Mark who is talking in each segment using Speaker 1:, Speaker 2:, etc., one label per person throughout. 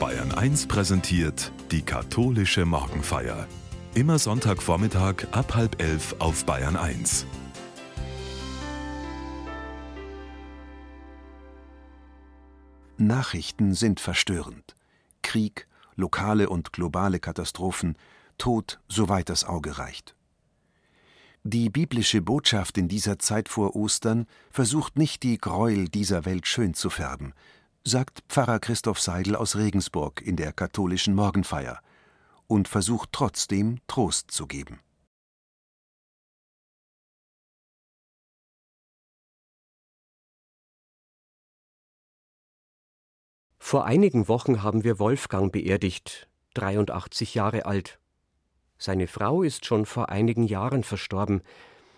Speaker 1: Bayern 1 präsentiert die katholische Morgenfeier. Immer Sonntagvormittag ab halb elf auf Bayern 1.
Speaker 2: Nachrichten sind verstörend. Krieg, lokale und globale Katastrophen, Tod, soweit das Auge reicht. Die biblische Botschaft in dieser Zeit vor Ostern versucht nicht die Gräuel dieser Welt schön zu färben, sagt Pfarrer Christoph Seidel aus Regensburg in der katholischen Morgenfeier und versucht trotzdem Trost zu geben.
Speaker 3: Vor einigen Wochen haben wir Wolfgang beerdigt, 83 Jahre alt. Seine Frau ist schon vor einigen Jahren verstorben.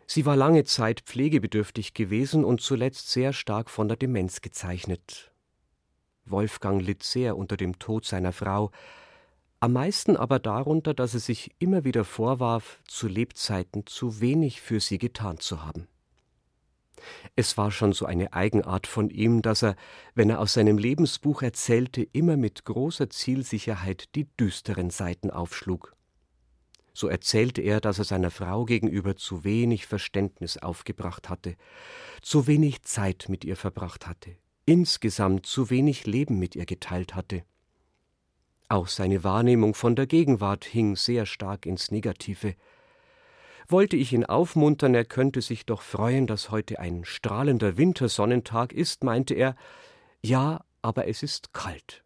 Speaker 3: Sie war lange Zeit pflegebedürftig gewesen und zuletzt sehr stark von der Demenz gezeichnet. Wolfgang litt sehr unter dem Tod seiner Frau, am meisten aber darunter, dass er sich immer wieder vorwarf, zu Lebzeiten zu wenig für sie getan zu haben. Es war schon so eine Eigenart von ihm, dass er, wenn er aus seinem Lebensbuch erzählte, immer mit großer Zielsicherheit die düsteren Seiten aufschlug. So erzählte er, dass er seiner Frau gegenüber zu wenig Verständnis aufgebracht hatte, zu wenig Zeit mit ihr verbracht hatte, insgesamt zu wenig Leben mit ihr geteilt hatte. Auch seine Wahrnehmung von der Gegenwart hing sehr stark ins Negative. Wollte ich ihn aufmuntern, er könnte sich doch freuen, dass heute ein strahlender Wintersonnentag ist, meinte er, ja, aber es ist kalt.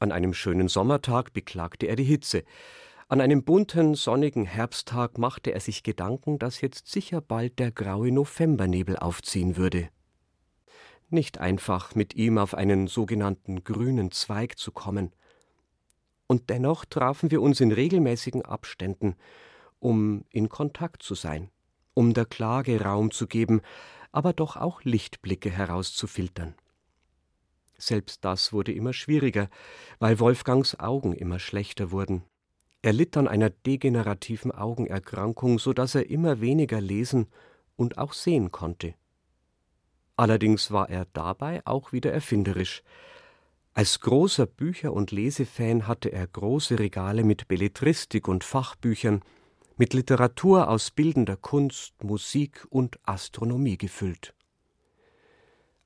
Speaker 3: An einem schönen Sommertag beklagte er die Hitze, an einem bunten, sonnigen Herbsttag machte er sich Gedanken, dass jetzt sicher bald der graue Novembernebel aufziehen würde. Nicht einfach, mit ihm auf einen sogenannten grünen Zweig zu kommen. Und dennoch trafen wir uns in regelmäßigen Abständen, um in Kontakt zu sein, um der Klage Raum zu geben, aber doch auch Lichtblicke herauszufiltern. Selbst das wurde immer schwieriger, weil Wolfgangs Augen immer schlechter wurden. Er litt an einer degenerativen Augenerkrankung, so dass er immer weniger lesen und auch sehen konnte. Allerdings war er dabei auch wieder erfinderisch. Als großer Bücher- und Lesefan hatte er große Regale mit Belletristik und Fachbüchern, mit Literatur aus bildender Kunst, Musik und Astronomie gefüllt.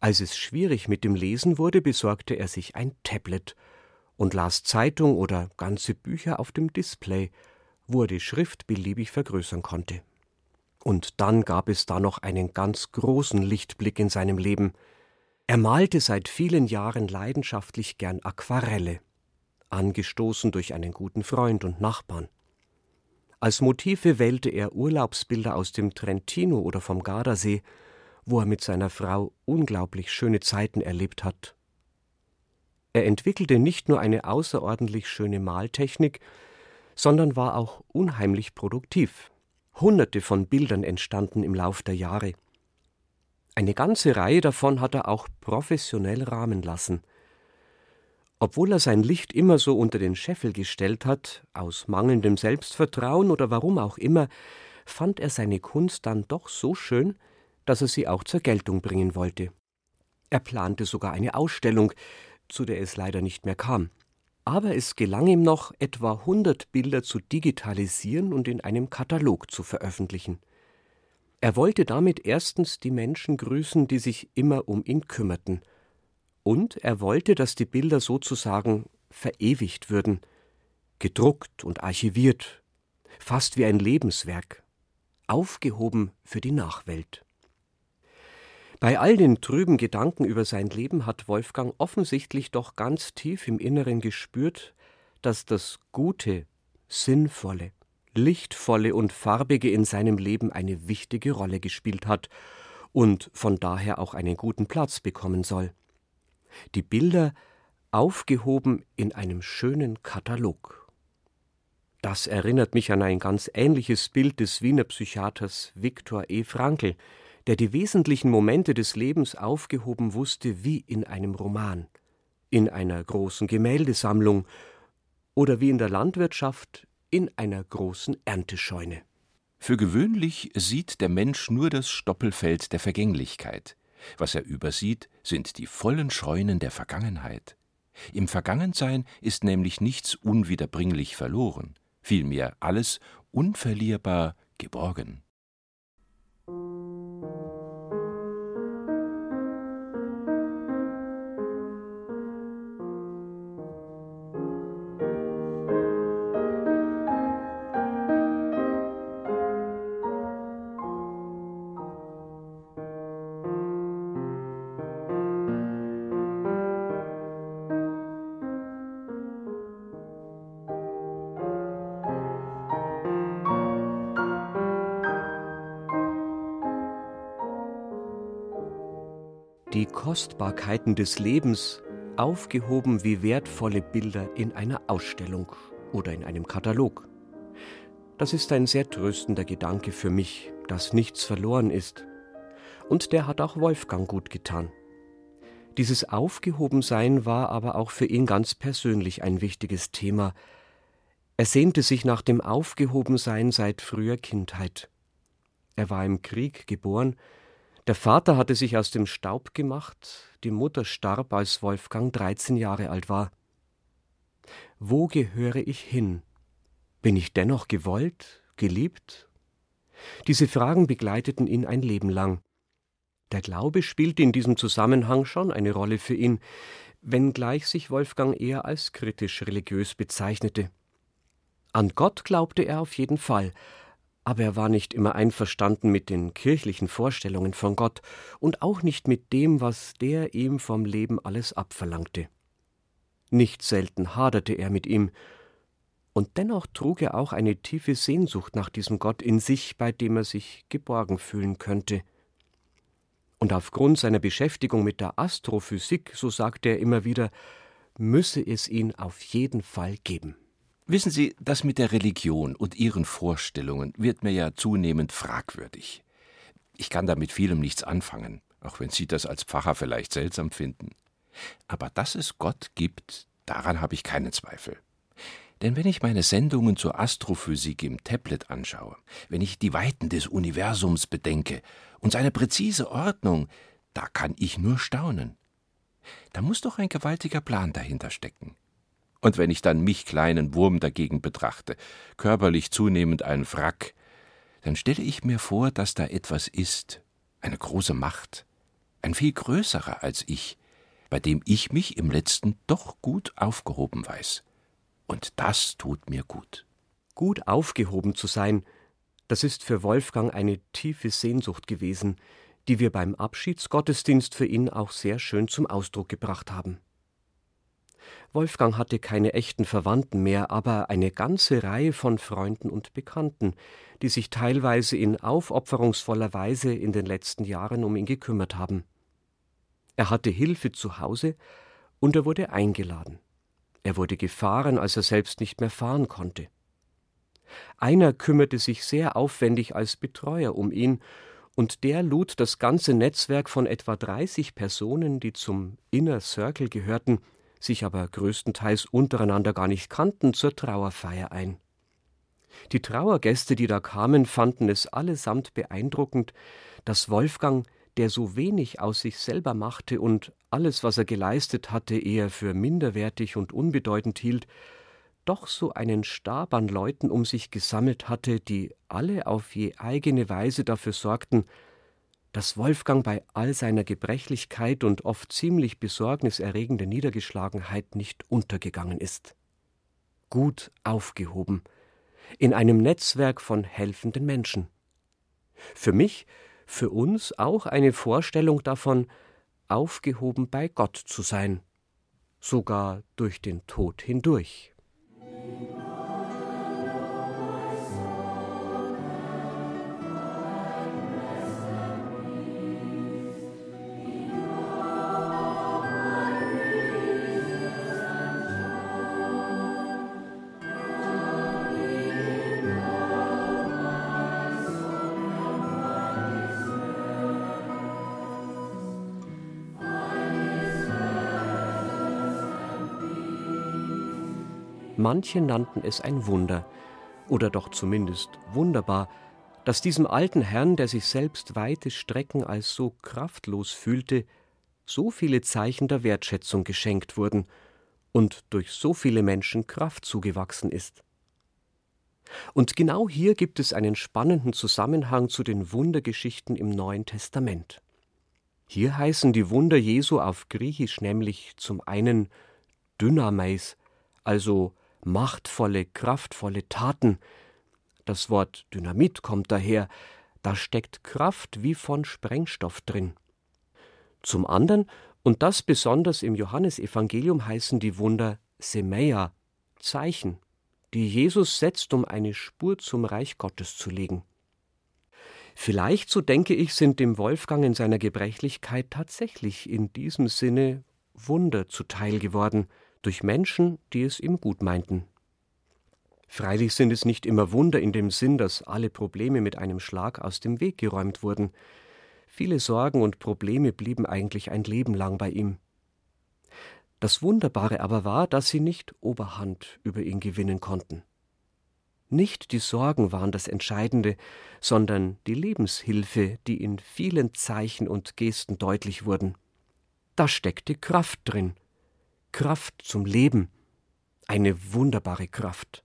Speaker 3: Als es schwierig mit dem Lesen wurde, besorgte er sich ein Tablet und las Zeitung oder ganze Bücher auf dem Display, wo er die Schrift beliebig vergrößern konnte. Und dann gab es da noch einen ganz großen Lichtblick in seinem Leben. Er malte seit vielen Jahren leidenschaftlich gern Aquarelle, angestoßen durch einen guten Freund und Nachbarn. Als Motive wählte er Urlaubsbilder aus dem Trentino oder vom Gardasee, wo er mit seiner Frau unglaublich schöne Zeiten erlebt hat er entwickelte nicht nur eine außerordentlich schöne Maltechnik, sondern war auch unheimlich produktiv. Hunderte von Bildern entstanden im Lauf der Jahre. Eine ganze Reihe davon hat er auch professionell rahmen lassen. Obwohl er sein Licht immer so unter den Scheffel gestellt hat, aus mangelndem Selbstvertrauen oder warum auch immer, fand er seine Kunst dann doch so schön, dass er sie auch zur Geltung bringen wollte. Er plante sogar eine Ausstellung, zu der es leider nicht mehr kam. Aber es gelang ihm noch, etwa 100 Bilder zu digitalisieren und in einem Katalog zu veröffentlichen. Er wollte damit erstens die Menschen grüßen, die sich immer um ihn kümmerten, und er wollte, dass die Bilder sozusagen verewigt würden, gedruckt und archiviert, fast wie ein Lebenswerk, aufgehoben für die Nachwelt. Bei all den trüben Gedanken über sein Leben hat Wolfgang offensichtlich doch ganz tief im Inneren gespürt, dass das Gute, Sinnvolle, Lichtvolle und Farbige in seinem Leben eine wichtige Rolle gespielt hat und von daher auch einen guten Platz bekommen soll. Die Bilder aufgehoben in einem schönen Katalog. Das erinnert mich an ein ganz ähnliches Bild des Wiener Psychiaters Viktor E. Frankl, der die wesentlichen Momente des Lebens aufgehoben wusste wie in einem Roman, in einer großen Gemäldesammlung oder wie in der Landwirtschaft in einer großen Erntescheune.
Speaker 4: Für gewöhnlich sieht der Mensch nur das Stoppelfeld der Vergänglichkeit. Was er übersieht, sind die vollen Scheunen der Vergangenheit. Im Vergangensein ist nämlich nichts unwiederbringlich verloren, vielmehr alles unverlierbar geborgen.
Speaker 3: Die Kostbarkeiten des Lebens aufgehoben wie wertvolle Bilder in einer Ausstellung oder in einem Katalog. Das ist ein sehr tröstender Gedanke für mich, dass nichts verloren ist. Und der hat auch Wolfgang gut getan. Dieses Aufgehobensein war aber auch für ihn ganz persönlich ein wichtiges Thema. Er sehnte sich nach dem Aufgehobensein seit früher Kindheit. Er war im Krieg geboren, der Vater hatte sich aus dem Staub gemacht, die Mutter starb, als Wolfgang 13 Jahre alt war. Wo gehöre ich hin? Bin ich dennoch gewollt, geliebt? Diese Fragen begleiteten ihn ein Leben lang. Der Glaube spielte in diesem Zusammenhang schon eine Rolle für ihn, wenngleich sich Wolfgang eher als kritisch religiös bezeichnete. An Gott glaubte er auf jeden Fall, aber er war nicht immer einverstanden mit den kirchlichen Vorstellungen von Gott und auch nicht mit dem, was der ihm vom Leben alles abverlangte. Nicht selten haderte er mit ihm, und dennoch trug er auch eine tiefe Sehnsucht nach diesem Gott in sich, bei dem er sich geborgen fühlen könnte. Und aufgrund seiner Beschäftigung mit der Astrophysik, so sagte er immer wieder, müsse es ihn auf jeden Fall geben.
Speaker 4: Wissen Sie, das mit der Religion und ihren Vorstellungen wird mir ja zunehmend fragwürdig. Ich kann damit vielem nichts anfangen, auch wenn Sie das als Pfarrer vielleicht seltsam finden. Aber dass es Gott gibt, daran habe ich keinen Zweifel. Denn wenn ich meine Sendungen zur Astrophysik im Tablet anschaue, wenn ich die Weiten des Universums bedenke und seine präzise Ordnung, da kann ich nur staunen. Da muss doch ein gewaltiger Plan dahinter stecken. Und wenn ich dann mich kleinen Wurm dagegen betrachte, körperlich zunehmend ein Wrack, dann stelle ich mir vor, dass da etwas ist, eine große Macht, ein viel größerer als ich, bei dem ich mich im letzten doch gut aufgehoben weiß. Und das tut mir gut.
Speaker 3: Gut aufgehoben zu sein, das ist für Wolfgang eine tiefe Sehnsucht gewesen, die wir beim Abschiedsgottesdienst für ihn auch sehr schön zum Ausdruck gebracht haben. Wolfgang hatte keine echten Verwandten mehr, aber eine ganze Reihe von Freunden und Bekannten, die sich teilweise in aufopferungsvoller Weise in den letzten Jahren um ihn gekümmert haben. Er hatte Hilfe zu Hause und er wurde eingeladen. Er wurde gefahren, als er selbst nicht mehr fahren konnte. Einer kümmerte sich sehr aufwendig als Betreuer um ihn, und der lud das ganze Netzwerk von etwa 30 Personen, die zum Inner Circle gehörten, sich aber größtenteils untereinander gar nicht kannten, zur Trauerfeier ein. Die Trauergäste, die da kamen, fanden es allesamt beeindruckend, dass Wolfgang, der so wenig aus sich selber machte und alles, was er geleistet hatte, eher für minderwertig und unbedeutend hielt, doch so einen Stab an Leuten um sich gesammelt hatte, die alle auf je eigene Weise dafür sorgten, dass Wolfgang bei all seiner Gebrechlichkeit und oft ziemlich besorgniserregenden Niedergeschlagenheit nicht untergegangen ist. Gut aufgehoben, in einem Netzwerk von helfenden Menschen. Für mich, für uns auch eine Vorstellung davon, aufgehoben bei Gott zu sein, sogar durch den Tod hindurch. Manche nannten es ein Wunder, oder doch zumindest wunderbar, dass diesem alten Herrn, der sich selbst weite Strecken als so kraftlos fühlte, so viele Zeichen der Wertschätzung geschenkt wurden und durch so viele Menschen Kraft zugewachsen ist. Und genau hier gibt es einen spannenden Zusammenhang zu den Wundergeschichten im Neuen Testament. Hier heißen die Wunder Jesu auf Griechisch nämlich zum einen Dynameis, also machtvolle, kraftvolle Taten. Das Wort Dynamit kommt daher, da steckt Kraft wie von Sprengstoff drin. Zum anderen, und das besonders im Johannesevangelium, heißen die Wunder Semeia, Zeichen, die Jesus setzt, um eine Spur zum Reich Gottes zu legen. Vielleicht, so denke ich, sind dem Wolfgang in seiner Gebrechlichkeit tatsächlich in diesem Sinne Wunder zuteil geworden, durch Menschen, die es ihm gut meinten. Freilich sind es nicht immer Wunder in dem Sinn, dass alle Probleme mit einem Schlag aus dem Weg geräumt wurden. Viele Sorgen und Probleme blieben eigentlich ein Leben lang bei ihm. Das Wunderbare aber war, dass sie nicht Oberhand über ihn gewinnen konnten. Nicht die Sorgen waren das Entscheidende, sondern die Lebenshilfe, die in vielen Zeichen und Gesten deutlich wurden. Da steckte Kraft drin, Kraft zum Leben, eine wunderbare Kraft.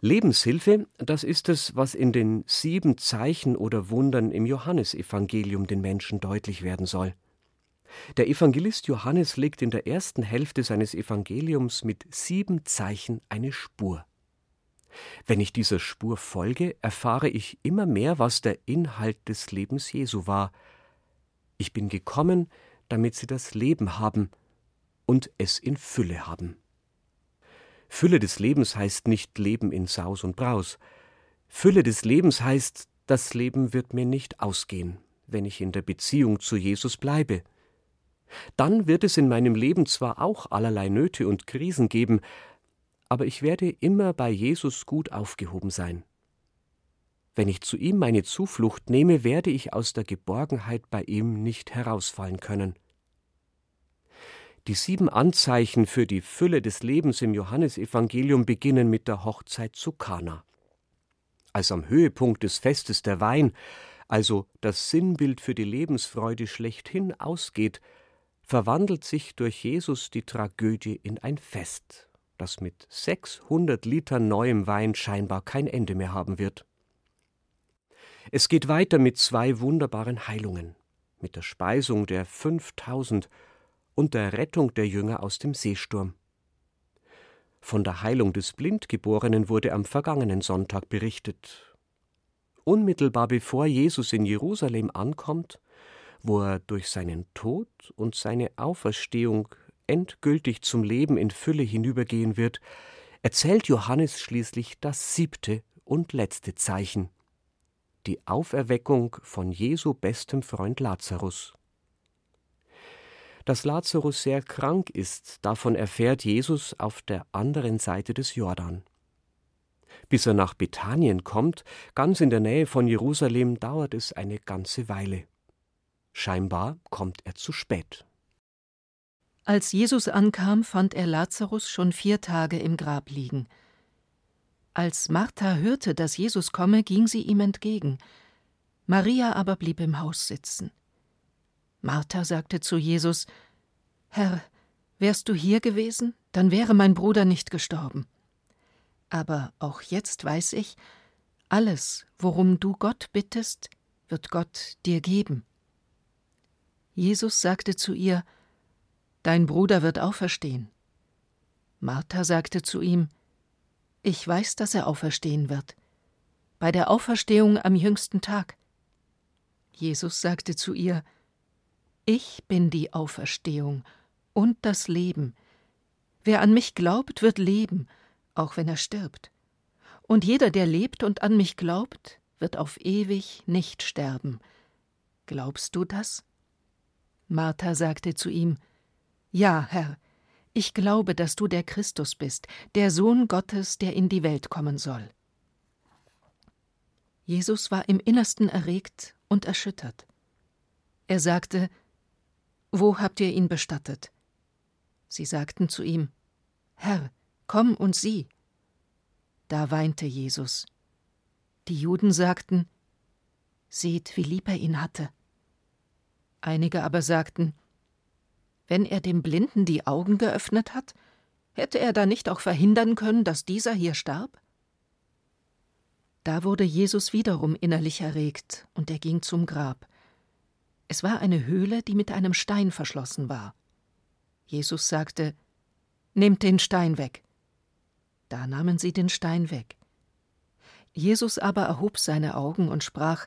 Speaker 3: Lebenshilfe, das ist es, was in den sieben Zeichen oder Wundern im Johannesevangelium den Menschen deutlich werden soll. Der Evangelist Johannes legt in der ersten Hälfte seines Evangeliums mit sieben Zeichen eine Spur. Wenn ich dieser Spur folge, erfahre ich immer mehr, was der Inhalt des Lebens Jesu war. Ich bin gekommen, damit sie das Leben haben und es in Fülle haben. Fülle des Lebens heißt nicht Leben in Saus und Braus. Fülle des Lebens heißt, das Leben wird mir nicht ausgehen, wenn ich in der Beziehung zu Jesus bleibe. Dann wird es in meinem Leben zwar auch allerlei Nöte und Krisen geben, aber ich werde immer bei Jesus gut aufgehoben sein. Wenn ich zu ihm meine Zuflucht nehme, werde ich aus der Geborgenheit bei ihm nicht herausfallen können. Die sieben Anzeichen für die Fülle des Lebens im Johannesevangelium beginnen mit der Hochzeit zu Kana. Als am Höhepunkt des Festes der Wein, also das Sinnbild für die Lebensfreude schlechthin ausgeht, verwandelt sich durch Jesus die Tragödie in ein Fest, das mit 600 Litern neuem Wein scheinbar kein Ende mehr haben wird. Es geht weiter mit zwei wunderbaren Heilungen, mit der Speisung der 5000 und der Rettung der Jünger aus dem Seesturm. Von der Heilung des Blindgeborenen wurde am vergangenen Sonntag berichtet. Unmittelbar bevor Jesus in Jerusalem ankommt, wo er durch seinen Tod und seine Auferstehung endgültig zum Leben in Fülle hinübergehen wird, erzählt Johannes schließlich das siebte und letzte Zeichen die Auferweckung von Jesu bestem Freund Lazarus. Dass Lazarus sehr krank ist, davon erfährt Jesus auf der anderen Seite des Jordan. Bis er nach Bethanien kommt, ganz in der Nähe von Jerusalem, dauert es eine ganze Weile. Scheinbar kommt er zu spät.
Speaker 5: Als Jesus ankam, fand er Lazarus schon vier Tage im Grab liegen. Als Martha hörte, dass Jesus komme, ging sie ihm entgegen. Maria aber blieb im Haus sitzen. Martha sagte zu Jesus: Herr, wärst du hier gewesen, dann wäre mein Bruder nicht gestorben. Aber auch jetzt weiß ich, alles, worum du Gott bittest, wird Gott dir geben. Jesus sagte zu ihr, Dein Bruder wird auferstehen. Martha sagte zu ihm, Ich weiß, dass er auferstehen wird, bei der Auferstehung am jüngsten Tag. Jesus sagte zu ihr, Ich bin die Auferstehung und das Leben. Wer an mich glaubt, wird leben, auch wenn er stirbt. Und jeder, der lebt und an mich glaubt, wird auf ewig nicht sterben. Glaubst du das? Martha sagte zu ihm Ja, Herr, ich glaube, dass du der Christus bist, der Sohn Gottes, der in die Welt kommen soll. Jesus war im Innersten erregt und erschüttert. Er sagte Wo habt ihr ihn bestattet? Sie sagten zu ihm Herr, komm und sieh. Da weinte Jesus. Die Juden sagten Seht, wie lieb er ihn hatte. Einige aber sagten Wenn er dem Blinden die Augen geöffnet hat, hätte er da nicht auch verhindern können, dass dieser hier starb? Da wurde Jesus wiederum innerlich erregt, und er ging zum Grab. Es war eine Höhle, die mit einem Stein verschlossen war. Jesus sagte Nehmt den Stein weg. Da nahmen sie den Stein weg. Jesus aber erhob seine Augen und sprach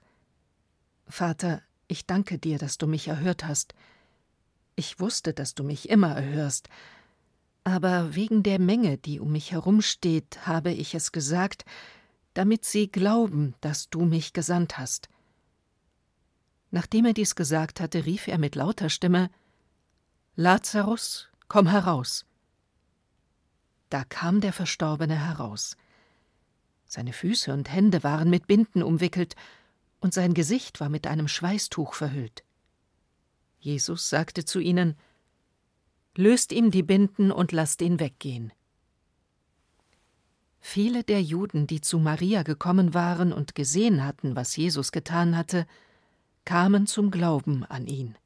Speaker 5: Vater, ich danke dir, dass du mich erhört hast. Ich wusste, dass du mich immer erhörst, aber wegen der Menge, die um mich herumsteht, habe ich es gesagt, damit sie glauben, dass du mich gesandt hast. Nachdem er dies gesagt hatte, rief er mit lauter Stimme Lazarus, komm heraus. Da kam der Verstorbene heraus. Seine Füße und Hände waren mit Binden umwickelt, und sein Gesicht war mit einem Schweißtuch verhüllt. Jesus sagte zu ihnen Löst ihm die Binden und lasst ihn weggehen. Viele der Juden, die zu Maria gekommen waren und gesehen hatten, was Jesus getan hatte, kamen zum Glauben an ihn.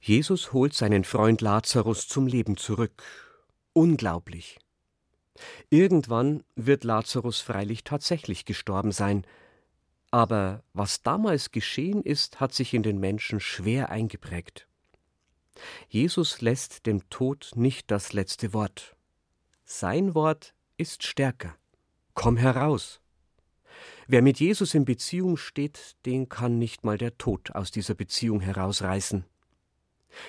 Speaker 3: Jesus holt seinen Freund Lazarus zum Leben zurück. Unglaublich. Irgendwann wird Lazarus freilich tatsächlich gestorben sein, aber was damals geschehen ist, hat sich in den Menschen schwer eingeprägt. Jesus lässt dem Tod nicht das letzte Wort. Sein Wort ist stärker. Komm heraus. Wer mit Jesus in Beziehung steht, den kann nicht mal der Tod aus dieser Beziehung herausreißen.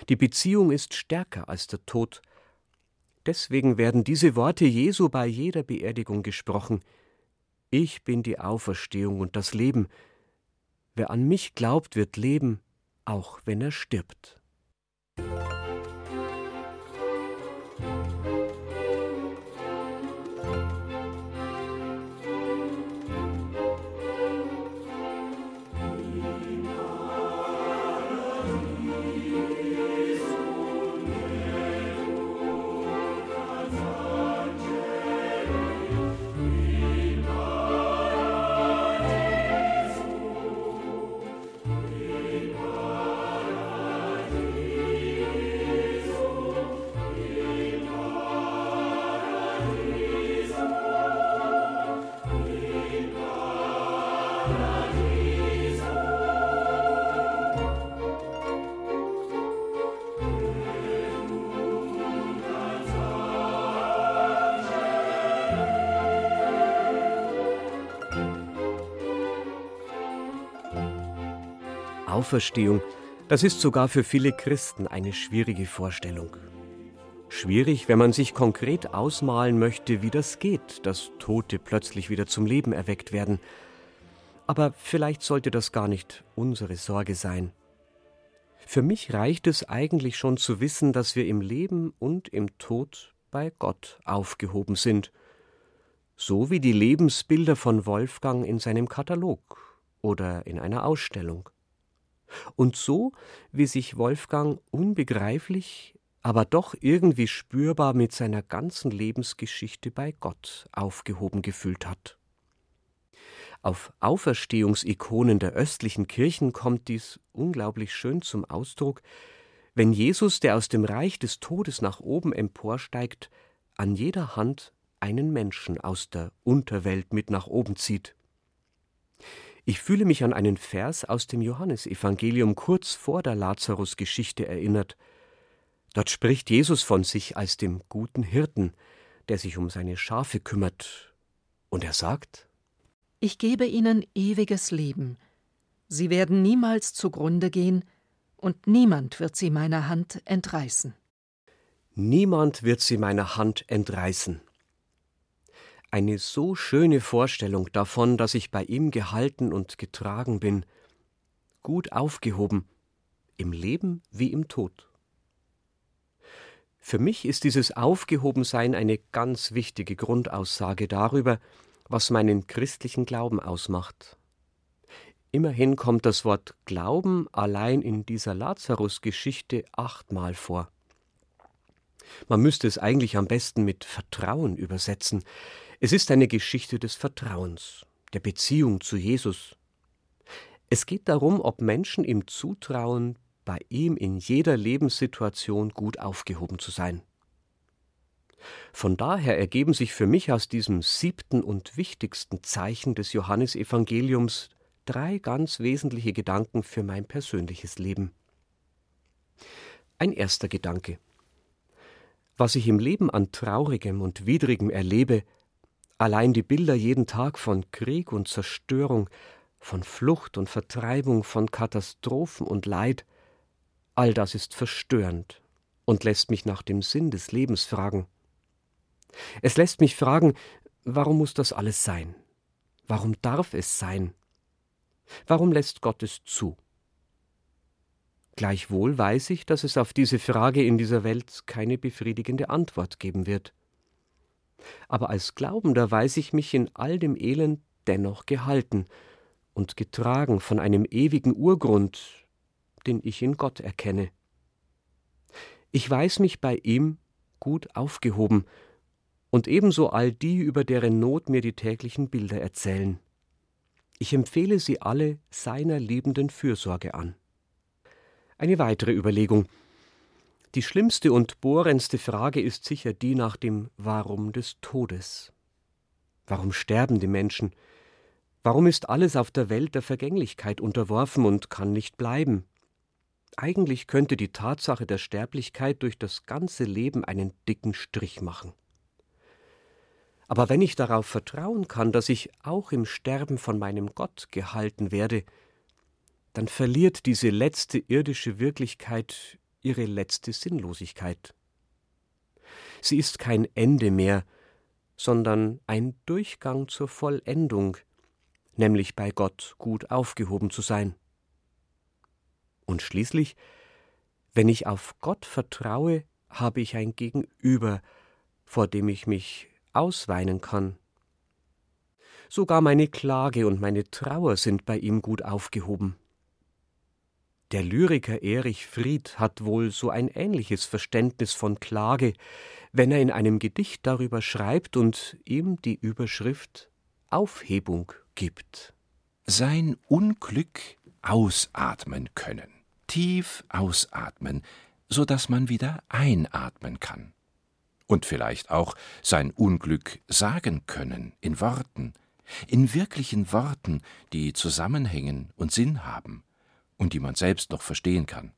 Speaker 3: Die Beziehung ist stärker als der Tod. Deswegen werden diese Worte Jesu bei jeder Beerdigung gesprochen. Ich bin die Auferstehung und das Leben. Wer an mich glaubt, wird leben, auch wenn er stirbt. Auferstehung, das ist sogar für viele Christen eine schwierige Vorstellung. Schwierig, wenn man sich konkret ausmalen möchte, wie das geht, dass Tote plötzlich wieder zum Leben erweckt werden. Aber vielleicht sollte das gar nicht unsere Sorge sein. Für mich reicht es eigentlich schon zu wissen, dass wir im Leben und im Tod bei Gott aufgehoben sind, so wie die Lebensbilder von Wolfgang in seinem Katalog oder in einer Ausstellung. Und so, wie sich Wolfgang unbegreiflich, aber doch irgendwie spürbar mit seiner ganzen Lebensgeschichte bei Gott aufgehoben gefühlt hat. Auf Auferstehungsikonen der östlichen Kirchen kommt dies unglaublich schön zum Ausdruck, wenn Jesus, der aus dem Reich des Todes nach oben emporsteigt, an jeder Hand einen Menschen aus der Unterwelt mit nach oben zieht. Ich fühle mich an einen Vers aus dem Johannesevangelium kurz vor der Lazarus-Geschichte erinnert. Dort spricht Jesus von sich als dem guten Hirten, der sich um seine Schafe kümmert. Und er sagt:
Speaker 5: Ich gebe ihnen ewiges Leben. Sie werden niemals zugrunde gehen, und niemand wird sie meiner Hand entreißen.
Speaker 3: Niemand wird sie meiner Hand entreißen eine so schöne Vorstellung davon, dass ich bei ihm gehalten und getragen bin, gut aufgehoben, im Leben wie im Tod. Für mich ist dieses Aufgehobensein eine ganz wichtige Grundaussage darüber, was meinen christlichen Glauben ausmacht. Immerhin kommt das Wort Glauben allein in dieser Lazarus-Geschichte achtmal vor. Man müsste es eigentlich am besten mit Vertrauen übersetzen, es ist eine Geschichte des Vertrauens, der Beziehung zu Jesus. Es geht darum, ob Menschen ihm zutrauen, bei ihm in jeder Lebenssituation gut aufgehoben zu sein. Von daher ergeben sich für mich aus diesem siebten und wichtigsten Zeichen des Johannesevangeliums drei ganz wesentliche Gedanken für mein persönliches Leben. Ein erster Gedanke. Was ich im Leben an Traurigem und Widrigem erlebe, allein die Bilder jeden Tag von Krieg und Zerstörung, von Flucht und Vertreibung, von Katastrophen und Leid, all das ist verstörend und lässt mich nach dem Sinn des Lebens fragen. Es lässt mich fragen, warum muss das alles sein? Warum darf es sein? Warum lässt Gott es zu? Gleichwohl weiß ich, dass es auf diese Frage in dieser Welt keine befriedigende Antwort geben wird. Aber als Glaubender weiß ich mich in all dem Elend dennoch gehalten und getragen von einem ewigen Urgrund, den ich in Gott erkenne. Ich weiß mich bei ihm gut aufgehoben und ebenso all die, über deren Not mir die täglichen Bilder erzählen. Ich empfehle sie alle seiner liebenden Fürsorge an. Eine weitere Überlegung. Die schlimmste und bohrendste Frage ist sicher die nach dem Warum des Todes. Warum sterben die Menschen? Warum ist alles auf der Welt der Vergänglichkeit unterworfen und kann nicht bleiben? Eigentlich könnte die Tatsache der Sterblichkeit durch das ganze Leben einen dicken Strich machen. Aber wenn ich darauf vertrauen kann, dass ich auch im Sterben von meinem Gott gehalten werde, dann verliert diese letzte irdische Wirklichkeit ihre letzte Sinnlosigkeit. Sie ist kein Ende mehr, sondern ein Durchgang zur Vollendung, nämlich bei Gott gut aufgehoben zu sein. Und schließlich, wenn ich auf Gott vertraue, habe ich ein Gegenüber, vor dem ich mich ausweinen kann. Sogar meine Klage und meine Trauer sind bei ihm gut aufgehoben. Der Lyriker Erich Fried hat wohl so ein ähnliches Verständnis von Klage, wenn er in einem Gedicht darüber schreibt und ihm die Überschrift Aufhebung gibt.
Speaker 4: Sein Unglück ausatmen können, tief ausatmen, so dass man wieder einatmen kann und vielleicht auch sein Unglück sagen können in Worten, in wirklichen Worten, die Zusammenhängen und Sinn haben und die man selbst noch verstehen kann.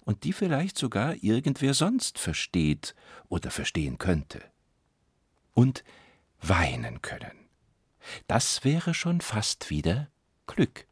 Speaker 4: Und die vielleicht sogar irgendwer sonst versteht oder verstehen könnte. Und weinen können. Das wäre schon fast wieder Glück.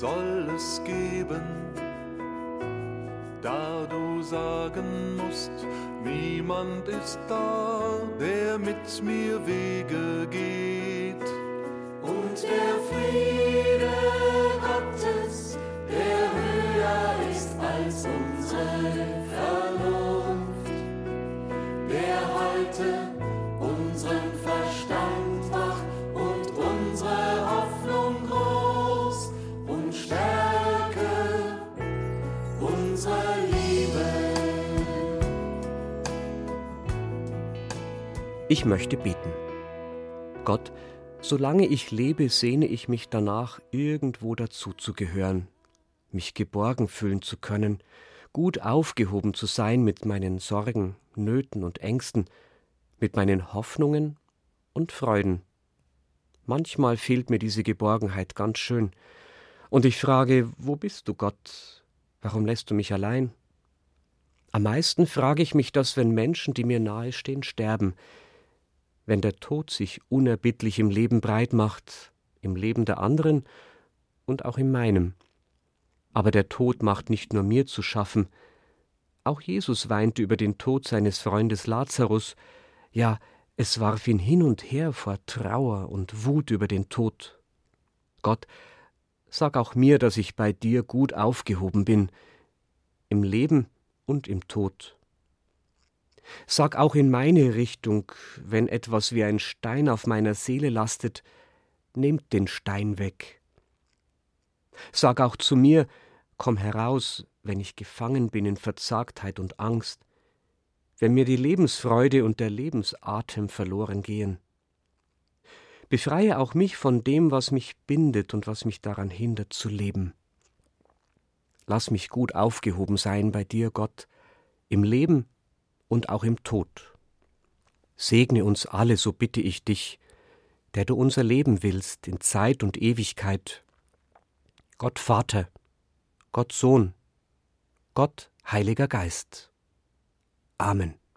Speaker 6: soll es geben, da du sagen musst, niemand ist da, der mit mir Wege geht.
Speaker 7: Und der Friede Gottes, der höher ist als unsere
Speaker 3: Ich möchte beten. Gott, solange ich lebe, sehne ich mich danach, irgendwo dazuzugehören, mich geborgen fühlen zu können, gut aufgehoben zu sein mit meinen Sorgen, Nöten und Ängsten, mit meinen Hoffnungen und Freuden. Manchmal fehlt mir diese Geborgenheit ganz schön, und ich frage, wo bist du, Gott? Warum lässt du mich allein? Am meisten frage ich mich das, wenn Menschen, die mir nahestehen, sterben, wenn der Tod sich unerbittlich im Leben breit macht, im Leben der anderen und auch in meinem. Aber der Tod macht nicht nur mir zu schaffen, auch Jesus weinte über den Tod seines Freundes Lazarus, ja, es warf ihn hin und her vor Trauer und Wut über den Tod. Gott, sag auch mir, dass ich bei dir gut aufgehoben bin, im Leben und im Tod. Sag auch in meine Richtung, wenn etwas wie ein Stein auf meiner Seele lastet, nehmt den Stein weg. Sag auch zu mir, komm heraus, wenn ich gefangen bin in Verzagtheit und Angst, wenn mir die Lebensfreude und der Lebensatem verloren gehen. Befreie auch mich von dem, was mich bindet und was mich daran hindert zu leben. Lass mich gut aufgehoben sein bei dir, Gott, im Leben und auch im Tod. Segne uns alle, so bitte ich dich, der du unser Leben willst in Zeit und Ewigkeit. Gott Vater, Gott Sohn, Gott Heiliger Geist. Amen.